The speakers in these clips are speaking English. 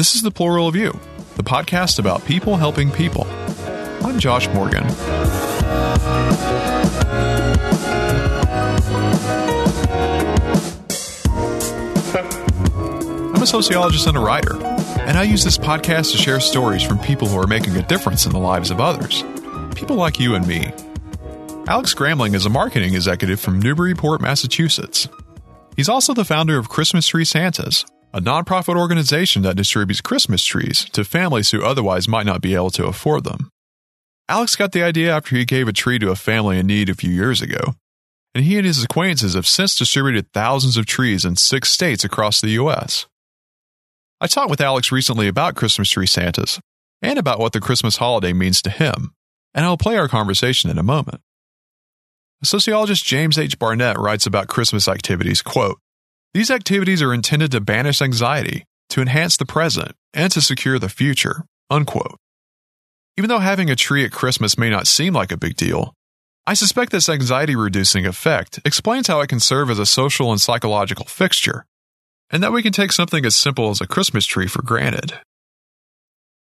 This is The Plural of You, the podcast about people helping people. I'm Josh Morgan. I'm a sociologist and a writer, and I use this podcast to share stories from people who are making a difference in the lives of others. People like you and me. Alex Gramling is a marketing executive from Newburyport, Massachusetts. He's also the founder of Christmas Tree Santas, a nonprofit organization that distributes Christmas trees to families who otherwise might not be able to afford them. Alex got the idea after he gave a tree to a family in need a few years ago, and he and his acquaintances have since distributed thousands of trees in six states across the U.S. I talked with Alex recently about Christmas Tree Santas and about what the Christmas holiday means to him, and I'll play our conversation in a moment. Sociologist James H. Barnett writes about Christmas activities, quote, These activities are intended to banish anxiety, to enhance the present, and to secure the future, unquote. Even though having a tree at Christmas may not seem like a big deal, I suspect this anxiety reducing effect explains how it can serve as a social and psychological fixture, and that we can take something as simple as a Christmas tree for granted.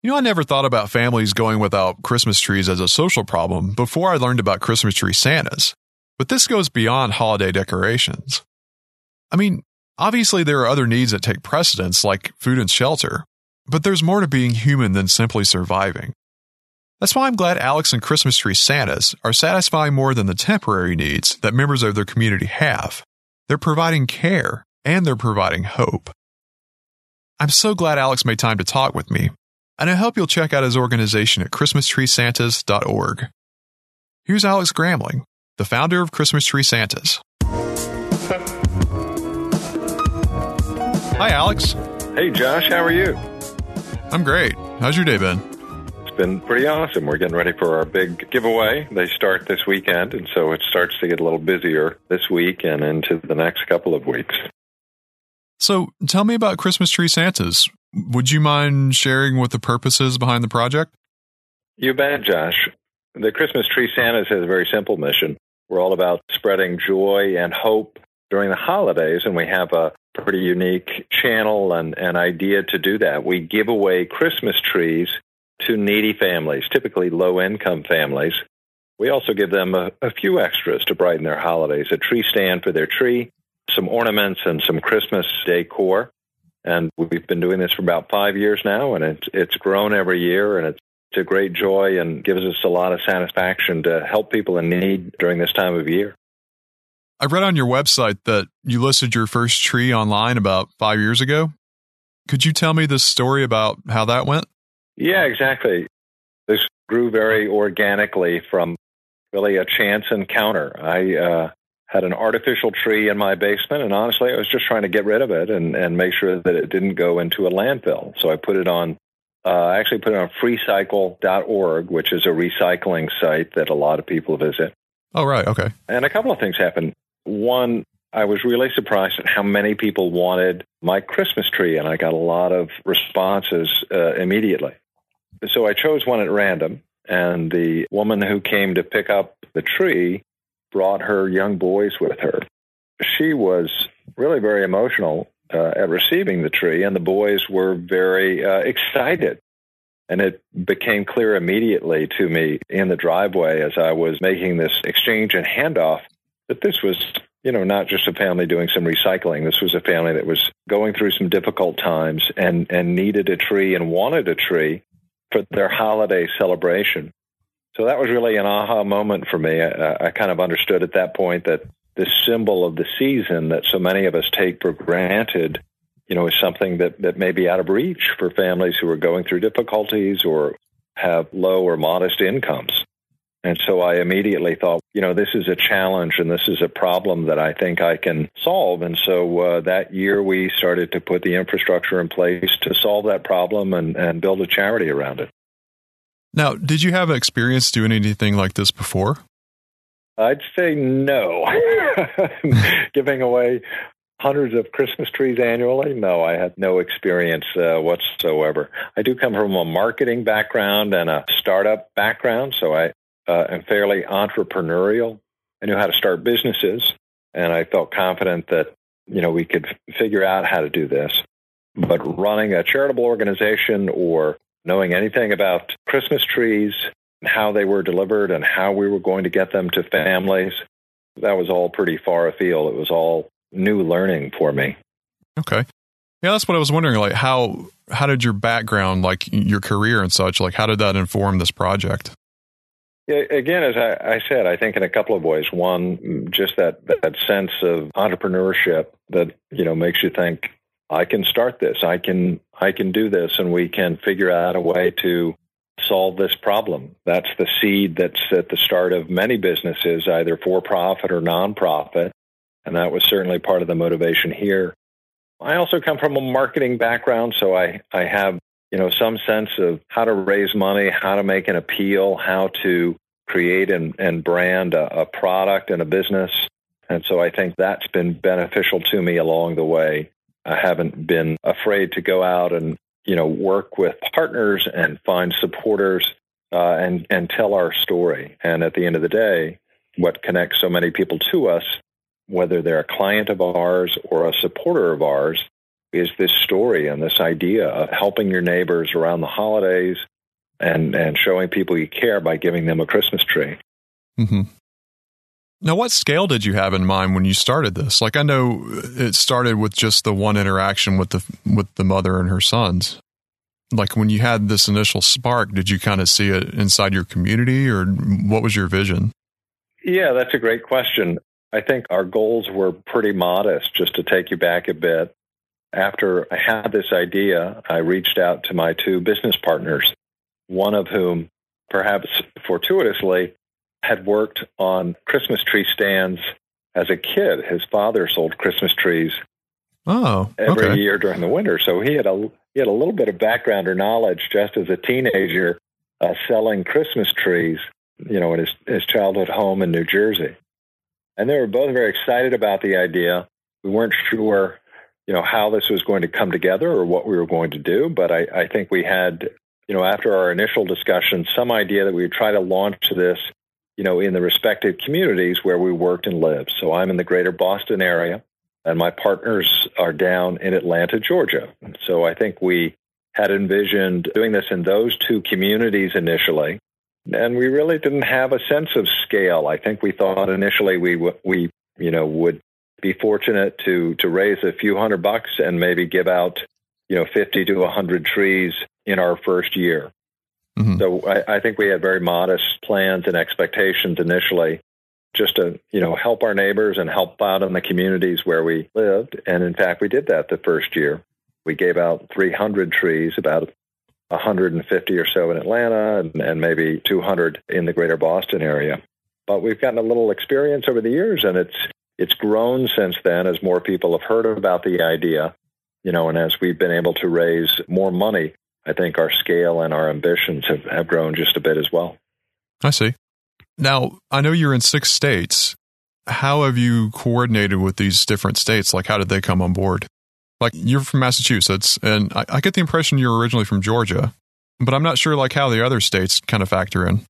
You know, I never thought about families going without Christmas trees as a social problem before I learned about Christmas tree Santas. But this goes beyond holiday decorations. I mean, obviously there are other needs that take precedence, like food and shelter, but there's more to being human than simply surviving. That's why I'm glad Alex and Christmas Tree Santas are satisfying more than the temporary needs that members of their community have. They're providing care and they're providing hope. I'm so glad Alex made time to talk with me, and I hope you'll check out his organization at ChristmasTreeSantas.org. Here's Alex Gramling the founder of Christmas Tree Santas. Hi, Alex. Hey, Josh, how are you? I'm great. How's your day been? It's been pretty awesome. We're getting ready for our big giveaway. They start this weekend, and so it starts to get a little busier this week and into the next couple of weeks. So, tell me about Christmas Tree Santas. Would you mind sharing what the purpose is behind the project? You bet, Josh. The Christmas Tree Santas has a very simple mission. We're all about spreading joy and hope during the holidays, and we have a pretty unique channel and, and idea to do that. We give away Christmas trees to needy families, typically low income families. We also give them a, a few extras to brighten their holidays a tree stand for their tree, some ornaments, and some Christmas decor. And we've been doing this for about five years now, and it's, it's grown every year, and it's a great joy and gives us a lot of satisfaction to help people in need during this time of year. I read on your website that you listed your first tree online about five years ago. Could you tell me the story about how that went? Yeah, exactly. This grew very organically from really a chance encounter. I uh, had an artificial tree in my basement, and honestly, I was just trying to get rid of it and, and make sure that it didn't go into a landfill. So I put it on uh, I actually put it on freecycle.org, which is a recycling site that a lot of people visit. Oh, right. Okay. And a couple of things happened. One, I was really surprised at how many people wanted my Christmas tree, and I got a lot of responses uh, immediately. So I chose one at random, and the woman who came to pick up the tree brought her young boys with her. She was really very emotional uh, at receiving the tree, and the boys were very uh, excited. And it became clear immediately to me in the driveway as I was making this exchange and handoff that this was, you know, not just a family doing some recycling. This was a family that was going through some difficult times and, and needed a tree and wanted a tree for their holiday celebration. So that was really an aha moment for me. I, I kind of understood at that point that this symbol of the season that so many of us take for granted, you know, is something that, that may be out of reach for families who are going through difficulties or have low or modest incomes. And so I immediately thought, you know, this is a challenge and this is a problem that I think I can solve. And so uh, that year we started to put the infrastructure in place to solve that problem and, and build a charity around it. Now, did you have experience doing anything like this before? I'd say no. Giving away hundreds of Christmas trees annually? No, I had no experience uh, whatsoever. I do come from a marketing background and a startup background, so I uh, am fairly entrepreneurial. I knew how to start businesses, and I felt confident that you know we could figure out how to do this. But running a charitable organization or knowing anything about Christmas trees, and how they were delivered, and how we were going to get them to families, that was all pretty far afield. It was all new learning for me. Okay. Yeah, that's what I was wondering. Like, how how did your background, like your career and such, like how did that inform this project? Again, as I, I, said, I think in a couple of ways. One, just that that sense of entrepreneurship that you know makes you think, I can start this, I can I can do this, and we can figure out a way to solve this problem. That's the seed that's at the start of many businesses, either for profit or nonprofit, and that was certainly part of the motivation here. I also come from a marketing background, so I, I have you know some sense of how to raise money, how to make an appeal, how to create and, and brand a, a product and a business. And so I think that's been beneficial to me along the way. I haven't been afraid to go out and you know work with partners and find supporters uh, and and tell our story. And at the end of the day, what connects so many people to us whether they're a client of ours or a supporter of ours, is this story and this idea of helping your neighbors around the holidays and, and showing people you care by giving them a Christmas tree. Mm-hmm. Now, what scale did you have in mind when you started this? Like, I know it started with just the one interaction with the with the mother and her sons. Like, when you had this initial spark, did you kind of see it inside your community, or what was your vision? Yeah, that's a great question. I think our goals were pretty modest, just to take you back a bit. After I had this idea, I reached out to my two business partners, one of whom, perhaps fortuitously, had worked on Christmas tree stands as a kid. His father sold Christmas trees oh, every okay. year during the winter, so he had a he had a little bit of background or knowledge just as a teenager uh, selling Christmas trees, you know, in his his childhood home in New Jersey. And they were both very excited about the idea. We weren't sure, you know, how this was going to come together or what we were going to do, but I, I think we had, you know, after our initial discussion, some idea that we would try to launch this, you know, in the respective communities where we worked and lived. So I'm in the greater Boston area, and my partners are down in Atlanta, Georgia. So I think we had envisioned doing this in those two communities initially and we really didn't have a sense of scale. I think we thought initially we we you know would be fortunate to to raise a few hundred bucks and maybe give out you know 50 to 100 trees in our first year. Mm-hmm. So I, I think we had very modest plans and expectations initially, just to you know help our neighbors and help out in the communities where we lived. And in fact, we did that the first year. We gave out 300 trees, about 150 or so in Atlanta and, and maybe 200 in the greater Boston area. But we've gotten a little experience over the years, and it's it's grown since then as more people have heard about the idea, you know, and as we've been able to raise more money, I think our scale and our ambitions have, have grown just a bit as well. I see. Now, I know you're in six states. How have you coordinated with these different states? Like, how did they come on board? Like you're from Massachusetts, and I, I get the impression you're originally from Georgia, but I'm not sure like how the other states kind of factor in.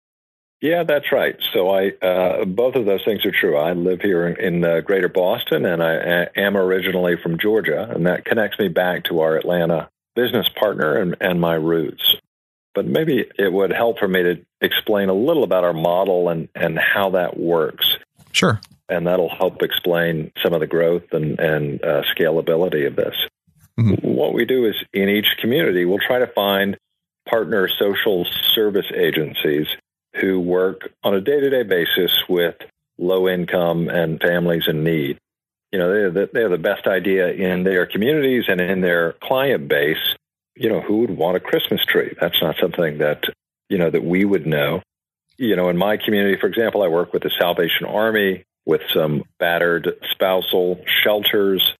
Yeah, that's right. So I uh, both of those things are true. I live here in, in uh, Greater Boston, and I am originally from Georgia, and that connects me back to our Atlanta business partner and, and my roots. But maybe it would help for me to explain a little about our model and, and how that works. Sure and that'll help explain some of the growth and, and uh, scalability of this. Mm-hmm. What we do is in each community, we'll try to find partner social service agencies who work on a day to day basis with low income and families in need. You know, they're the, they're the best idea in their communities and in their client base. You know, who would want a Christmas tree? That's not something that, you know, that we would know. You know, in my community, for example, I work with the Salvation Army, with some battered spousal shelters,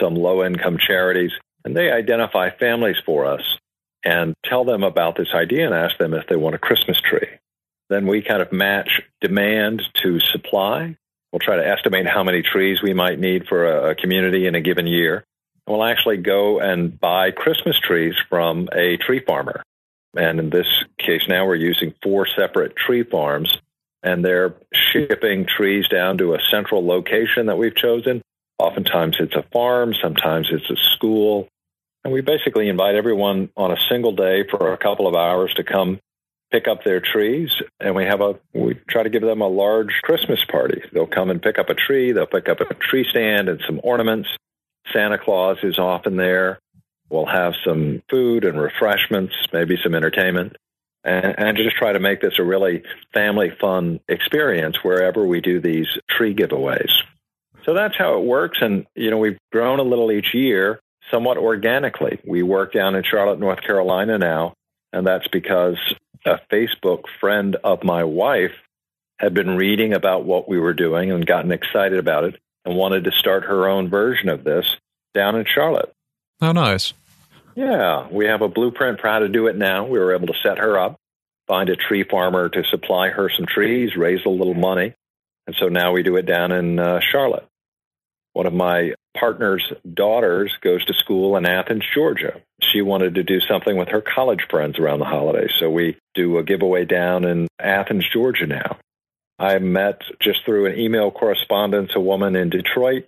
some low income charities, and they identify families for us and tell them about this idea and ask them if they want a Christmas tree. Then we kind of match demand to supply. We'll try to estimate how many trees we might need for a, community in a given year. We'll actually go and buy Christmas trees from a tree farmer. And in this case, now we're using four separate tree farms and they're shipping trees down to a central location that we've chosen. Oftentimes it's a farm, sometimes it's a school. And we basically invite everyone on a single day for a couple of hours to come pick up their trees and we have a we try to give them a large christmas party. They'll come and pick up a tree they'll pick up a tree stand and some ornaments. Santa claus is often there. We'll have some food and refreshments maybe some entertainment and, and just try to make this a really family fun experience wherever we do these tree giveaways. So that's how it works and you know we've grown a little each year somewhat organically. We work down in charlotte north carolina now and that's because a Facebook friend of my wife had been reading about what we were doing and gotten excited about it and wanted to start her own version of this down in Charlotte. Oh, nice. Yeah, we have a blueprint for how to do it now. We were able to set her up, find a tree farmer to supply her some trees, raise a little money. And so now we do it down in uh, Charlotte. One of my partner's daughters goes to school in Athens, Georgia. She wanted to do something with her college friends around the holidays. So we do a giveaway down in Athens, Georgia now. I met just through an email correspondence a woman in Detroit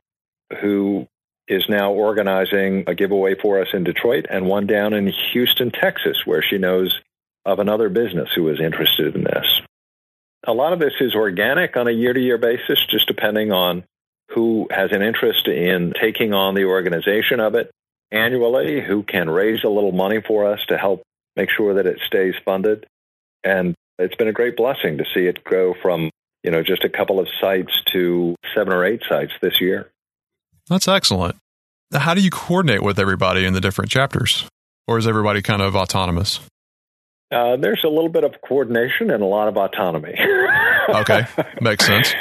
who is now organizing a giveaway for us in Detroit and one down in Houston, Texas, where she knows of another business who is interested in this. A lot of this is organic on a year to year basis, just depending on who has an interest in taking on the organization of it annually, who can raise a little money for us to help make sure that it stays funded. And it's been a great blessing to see it grow from, you know, just a couple of sites to seven or eight sites this year. That's excellent. How do you coordinate with everybody in the different chapters? Or is everybody kind of autonomous? Uh, there's a little bit of coordination and a lot of autonomy. okay, makes sense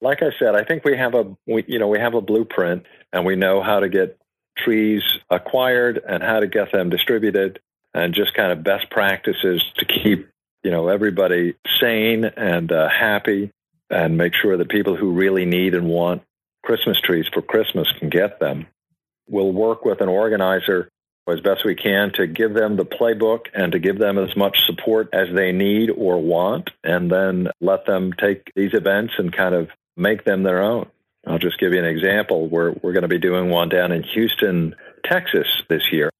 like I said, I think we have a we, you know we have a blueprint and we know how to get trees acquired and how to get them distributed and just kind of best practices to keep you know everybody sane and uh, happy and make sure that people who really need and want Christmas trees for Christmas can get them. We'll work with an organizer as best we can to give them the playbook and to give them as much support as they need or want, and then let them take these events and kind of make them their own. I'll just give you an example. We're, we're going to be doing one down in Houston, Texas this year.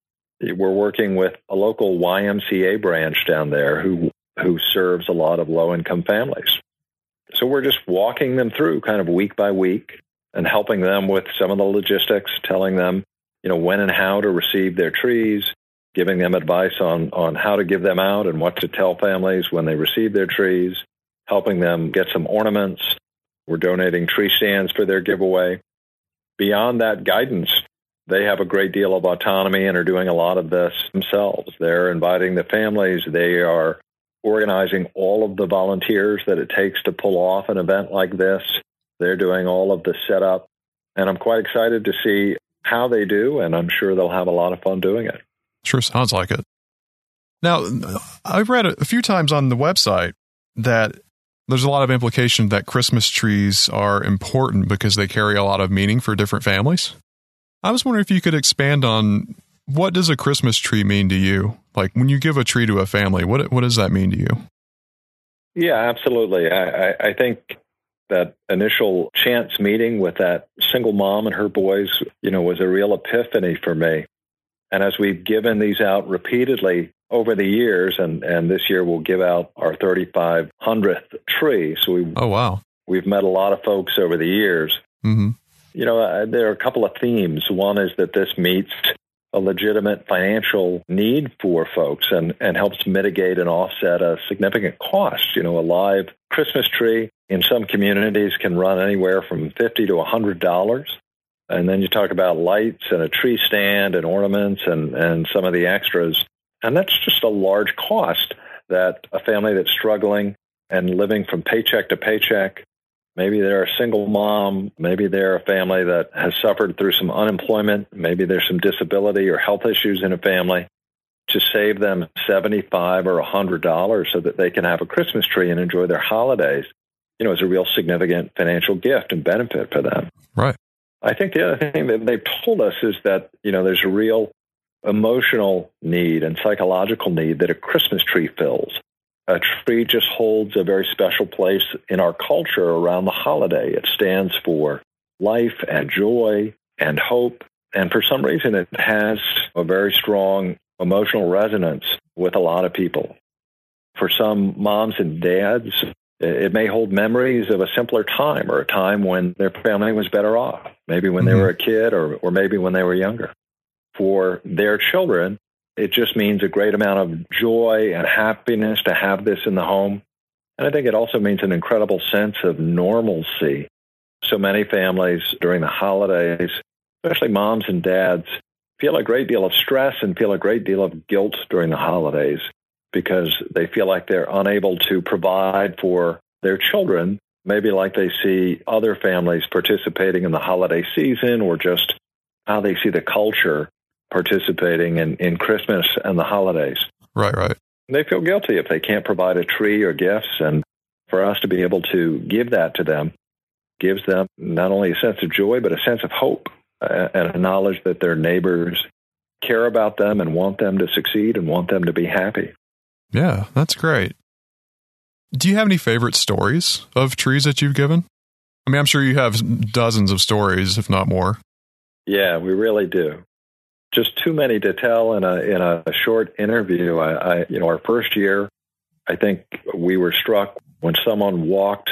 We're working with a local YMCA branch down there who, who serves a lot of low income families. So we're just walking them through kind of week by week and helping them with some of the logistics, telling them, you know, when and how to receive their trees, giving them advice on, on how to give them out and what to tell families when they receive their trees, helping them get some ornaments, we're donating tree stands for their giveaway. Beyond that guidance, they have a great deal of autonomy and are doing a lot of this themselves. They're inviting the families. They are organizing all of the volunteers that it takes to pull off an event like this. They're doing all of the setup. And I'm quite excited to see how they do, and I'm sure they'll have a lot of fun doing it. Sure sounds like it. Now, I've read a few times on the website that there's a lot of implication that Christmas trees are important because they carry a lot of meaning for different families. I was wondering if you could expand on what does a Christmas tree mean to you? Like when you give a tree to a family, what what does that mean to you? Yeah, absolutely. I, I, I think that initial chance meeting with that single mom and her boys, you know, was a real epiphany for me. And as we've given these out repeatedly, over the years, and, and this year we'll give out our 3,500th tree. So we oh wow, we've met a lot of folks over the years. Mm-hmm. You know, uh, there are a couple of themes. One is that this meets a legitimate financial need for folks and, and helps mitigate and offset a significant cost. You know, a live Christmas tree in some communities can run anywhere from fifty to a hundred dollars. And then you talk about lights and a tree stand and ornaments and, and some of the extras. And that's just a large cost that a family that's struggling and living from paycheck to paycheck, maybe they're a single mom, maybe they're a family that has suffered through some unemployment, maybe there's some disability or health issues in a family, to save them 75 or $100 so that they can have a Christmas tree and enjoy their holidays, you know, is a real significant financial gift and benefit for them. Right. I think the other thing that they've told us is that, you know, there's a real emotional need and psychological need that a Christmas tree fills. A tree just holds a very special place in our culture around the holiday. It stands for life and joy and hope And for some reason, it has a very strong emotional resonance with a lot of people. For some moms and dads, it may hold memories of a simpler time or a time when their family was better off, maybe when mm-hmm. they were a kid or, or maybe when they were younger. For their children, it just means a great amount of joy and happiness to have this in the home. And I think it also means an incredible sense of normalcy. So many families during the holidays, especially moms and dads, feel a great deal of stress and feel a great deal of guilt during the holidays because they feel like they're unable to provide for their children, maybe like they see other families participating in the holiday season or just how they see the culture participating in, in Christmas and the holidays. Right, right. They feel guilty if they can't provide a tree or gifts. And for us to be able to give that to them gives them not only a sense of joy, but a sense of hope uh, and a knowledge that their neighbors care about them and want them to succeed and want them to be happy. Yeah, that's great. Do you have any favorite stories of trees that you've given? I mean, I'm sure you have dozens of stories, if not more. Yeah, we really do. Just too many to tell in a in a short interview. I, I you know, our first year, I think we were struck when someone walked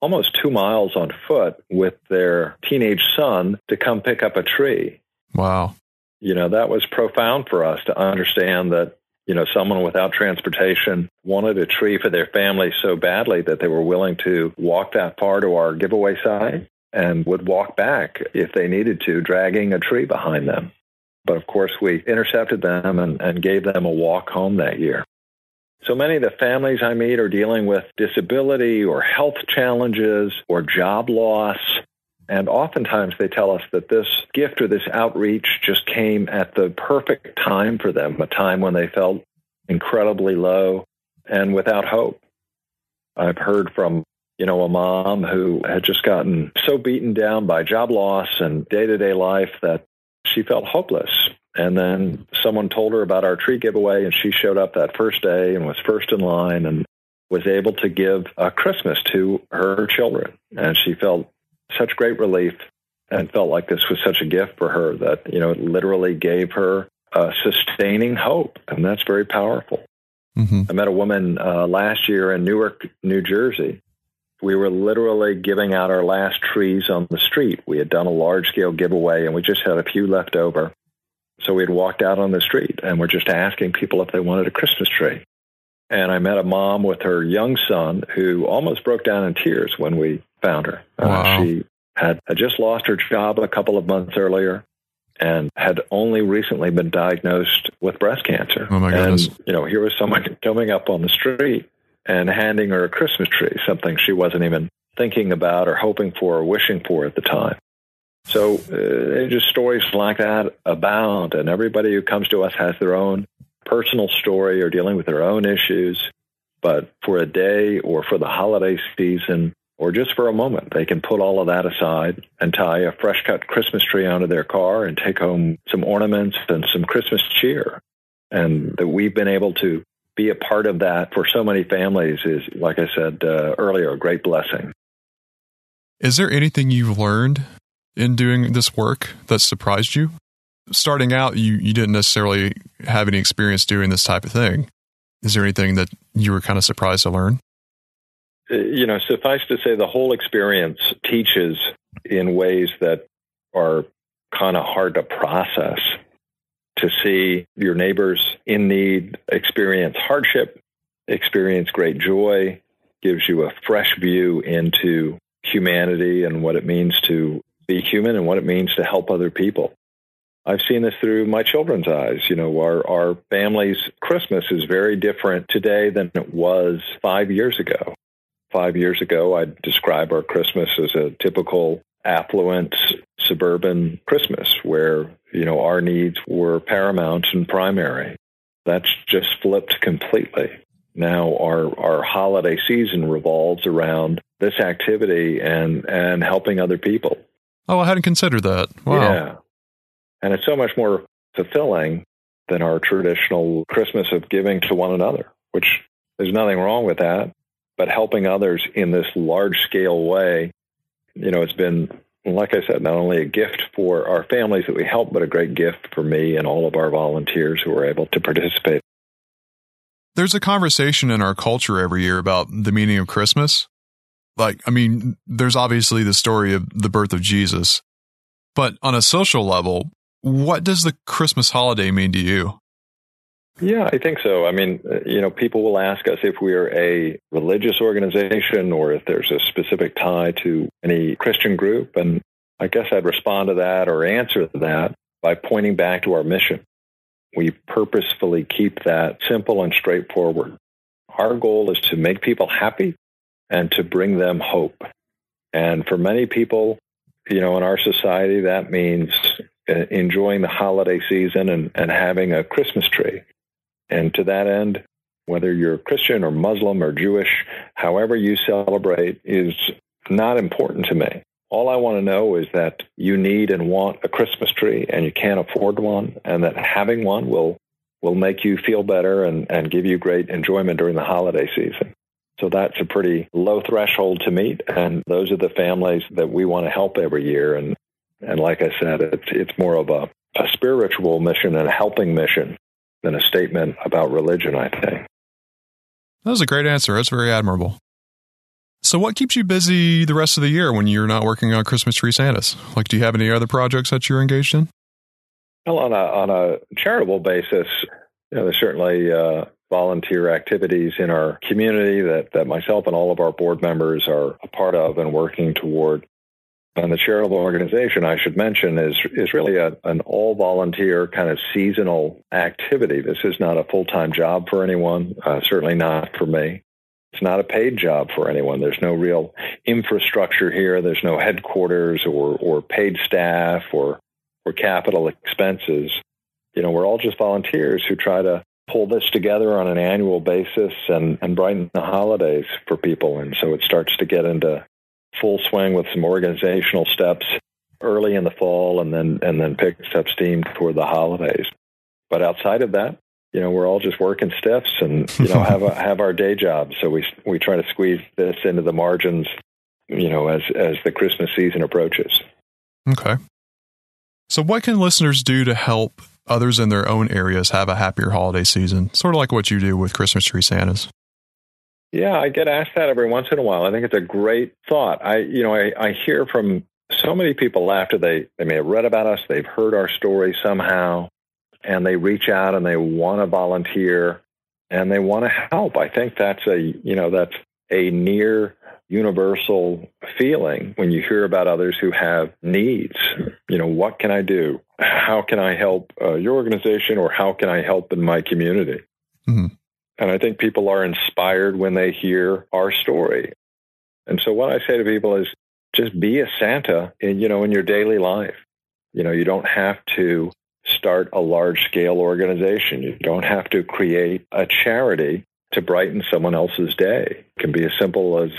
almost two miles on foot with their teenage son to come pick up a tree. Wow. You know, that was profound for us to understand that you know, someone without transportation wanted a tree for their family so badly that they were willing to walk that far to our giveaway site and would walk back if they needed to, dragging a tree behind them. But of course, we intercepted them and, and gave them a walk home that year. So many of the families I meet are dealing with disability or health challenges or job loss and oftentimes they tell us that this gift or this outreach just came at the perfect time for them, a time when they felt incredibly low and without hope. I've heard from, you know, a mom who had just gotten so beaten down by job loss and day to day life that she felt hopeless. And then someone told her about our tree giveaway, and she showed up that first day and was first in line and was able to give a Christmas to her children. And she felt such great relief and felt like this was such a gift for her that, you know, it literally gave her a sustaining hope. And that's very powerful. Mm-hmm. I met a woman uh, last year in Newark, New Jersey. We were literally giving out our last trees on the street. We had done a large scale giveaway and we just had a few left over. So we had walked out on the street and we're just asking people if they wanted a Christmas tree. And I met a mom with her young son who almost broke down in tears when we found her. Uh, wow. Uh, she had, had just lost her job a couple of months earlier and had only recently been diagnosed with breast cancer. Oh my goodness. And, you know, here was someone coming up on the street and handing her a Christmas tree, something she wasn't even thinking about or hoping for or wishing for at the time. So uh, just stories like that abound, and everybody who comes to us has their own personal story or dealing with their own issues. But for a day or for the holiday season, or just for a moment, they can put all of that aside and tie a fresh cut Christmas tree onto their car and take home some ornaments and some Christmas cheer. And that we've been able to be a part of that for so many families is, like I said uh, earlier, a great blessing. Is there anything you've learned in doing this work that surprised you? Starting out, you, you didn't necessarily have any experience doing this type of thing. Is there anything that you were kind of surprised to learn? you know, suffice to say, the whole experience teaches in ways that are kind of hard to process. To see your neighbors in need experience hardship, experience great joy, gives you a fresh view into humanity and what it means to be human and what it means to help other people. I've seen this through my children's eyes. You know, our, our family's Christmas is very different today than it was five years ago five years ago, I'd describe our Christmas as a typical affluent suburban Christmas where, you know, our needs were paramount and primary. That's just flipped completely. Now our, our holiday season revolves around this activity and, and helping other people. Oh, I hadn't considered that. Wow. Yeah. And it's so much more fulfilling than our traditional Christmas of giving to one another, which there's nothing wrong with that but helping others in this large scale way, you know, it's been like I said, not only a gift for our families that we help, but a great gift for me and all of our volunteers who are able to participate. There's a conversation in our culture every year about the meaning of Christmas. Like, I mean, there's obviously the story of the birth of Jesus, but on a social level, what does the Christmas holiday mean to you? Yeah, I think so. I mean, uh, you know, people will ask us if we're a religious organization or if there's a specific tie to any Christian group. And I guess I'd respond to that or answer that by pointing back to our mission. We purposefully keep that simple and straightforward. Our goal is to make people happy and to bring them hope. And for many people, you know, in our society, that means uh, enjoying the holiday season and, and having a Christmas tree. And to that end, whether you're Christian or Muslim or Jewish, however you celebrate is not important to me. All I want to know is that you need and want a Christmas tree and you can't afford one, and that having one will will make you feel better and, and give you great enjoyment during the holiday season. So that's a pretty low threshold to meet, and those are the families that we want to help every year. And and like I said, it's it's more of a, a spiritual mission and a helping mission than a statement about religion, I think. That was a great answer. That's very admirable. So, what keeps you busy the rest of the year when you're not working on Christmas tree Santas? Like, do you have any other projects that you're engaged in? Well, on a on a charitable basis, you know, there's certainly uh, volunteer activities in our community that that myself and all of our board members are a part of and working toward. And the charitable organization, I should mention, is is really a, an all volunteer kind of seasonal activity. This is not a full time job for anyone, uh, certainly not for me. It's not a paid job for anyone. There's no real infrastructure here. There's no headquarters or, or paid staff or, or capital expenses. You know, we're all just volunteers who try to pull this together on an annual basis and, and brighten the holidays for people. And so it starts to get into full swing with some organizational steps early in the fall and then and then picks up steam toward the holidays. But outside of that, you know, we're all just working stiffs and you know have a, have our day jobs. So we we try to squeeze this into the margins, you know, as as the Christmas season approaches. Okay. So what can listeners do to help others in their own areas have a happier holiday season? Sort of like what you do with Christmas tree Santas. Yeah, I get asked that every once in a while. I think it's a great thought. I, you know, I, I hear from so many people after they, they may have read about us, they've heard our story somehow, and they reach out and they want to volunteer and they want to help. I think that's a, you know, that's a near universal feeling when you hear about others who have needs. You know, what can I do? How can I help uh, your organization or how can I help in my community? Mm-hmm. And I think people are inspired when they hear our story. And so what I say to people is just be a Santa in, you know, in your daily life. You know, you don't have to start a large scale organization. You don't have to create a charity to brighten someone else's day. It can be as simple as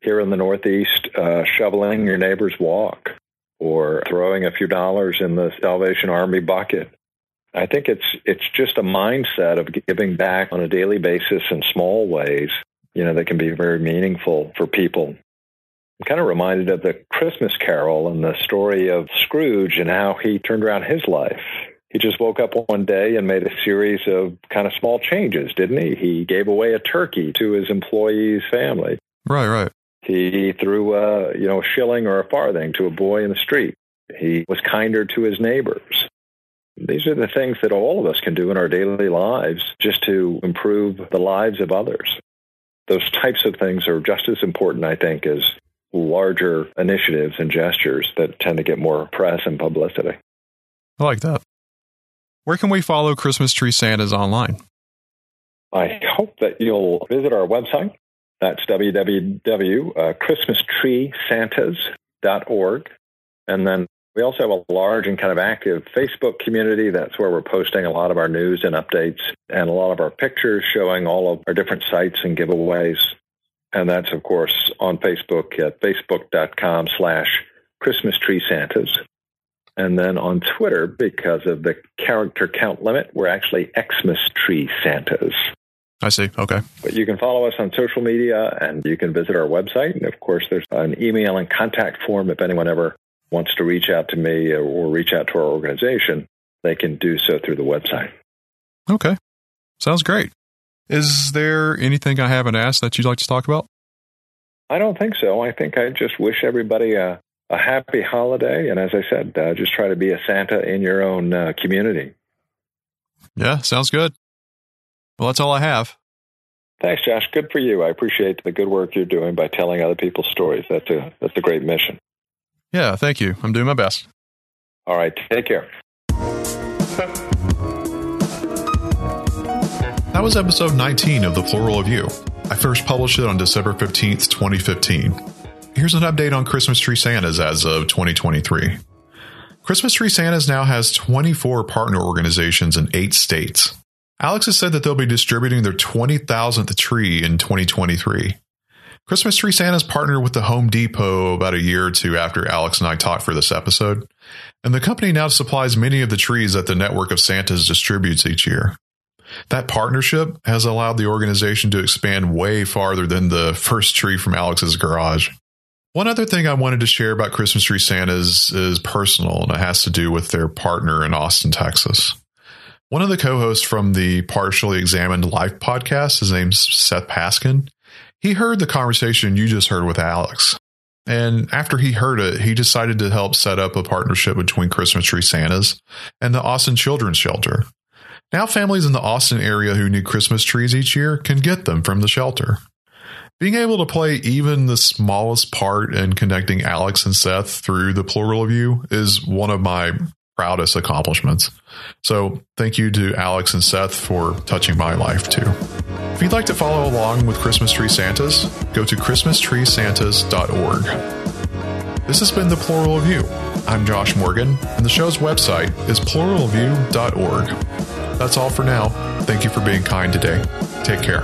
here in the Northeast, uh, shoveling your neighbor's walk or throwing a few dollars in the Salvation Army bucket I think it's it's just a mindset of giving back on a daily basis in small ways, you know, that can be very meaningful for people. I'm kind of reminded of the Christmas Carol and the story of Scrooge and how he turned around his life. He just woke up one day and made a series of kind of small changes, didn't he? He gave away a turkey to his employee's family. Right, right. He threw a, you know, a shilling or a farthing to a boy in the street. He was kinder to his neighbors. These are the things that all of us can do in our daily lives just to improve the lives of others. Those types of things are just as important, I think, as larger initiatives and gestures that tend to get more press and publicity. I like that. Where can we follow Christmas Tree Santas online? I hope that you'll visit our website. That's www.christmastreesantas.org. Uh, and then we also have a large and kind of active Facebook community. That's where we're posting a lot of our news and updates and a lot of our pictures showing all of our different sites and giveaways. And that's, of course, on Facebook at facebook.com slash Christmas Tree Santas. And then on Twitter, because of the character count limit, we're actually Xmas Tree Santas. I see. Okay. But you can follow us on social media and you can visit our website. And of course, there's an email and contact form if anyone ever wants to reach out to me or, reach out to our organization, they can do so through the website. Okay. Sounds great. Is there anything I haven't asked that you'd like to talk about? I don't think so. I think I just wish everybody a, a happy holiday. And as I said, uh, just try to be a Santa in your own uh, community. Yeah, sounds good. Well, that's all I have. Thanks, Josh. Good for you. I appreciate the good work you're doing by telling other people's stories. That's a that's a great mission. Yeah, thank you. I'm doing my best. All right, take care. That was episode 19 of The Plural of You. I first published it on December 15th, 2015. Here's an update on Christmas Tree Santas as of 2023. Christmas Tree Santas now has 24 partner organizations in eight states. Alex has said that they'll be distributing their 20,000th tree in 2023. Christmas Tree Santas partnered with the Home Depot about a year or two after Alex and I talked for this episode, and the company now supplies many of the trees that the network of Santas distributes each year. That partnership has allowed the organization to expand way farther than the first tree from Alex's garage. One other thing I wanted to share about Christmas Tree Santas is personal, and it has to do with their partner in Austin, Texas. One of the co hosts from the Partially Examined Life podcast, his name's Seth Paskin, he heard the conversation you just heard with Alex. And after he heard it, he decided to help set up a partnership between Christmas Tree Santas and the Austin Children's Shelter. Now, families in the Austin area who need Christmas trees each year can get them from the shelter. Being able to play even the smallest part in connecting Alex and Seth through the plural of you is one of my proudest accomplishments. So, thank you to Alex and Seth for touching my life too. If you'd like to follow along with Christmas Tree Santas, go to ChristmasTreeSantas.org. This has been The Plural You. I'm Josh Morgan, and the show's website is pluralview.org. That's all for now. Thank you for being kind today. Take care.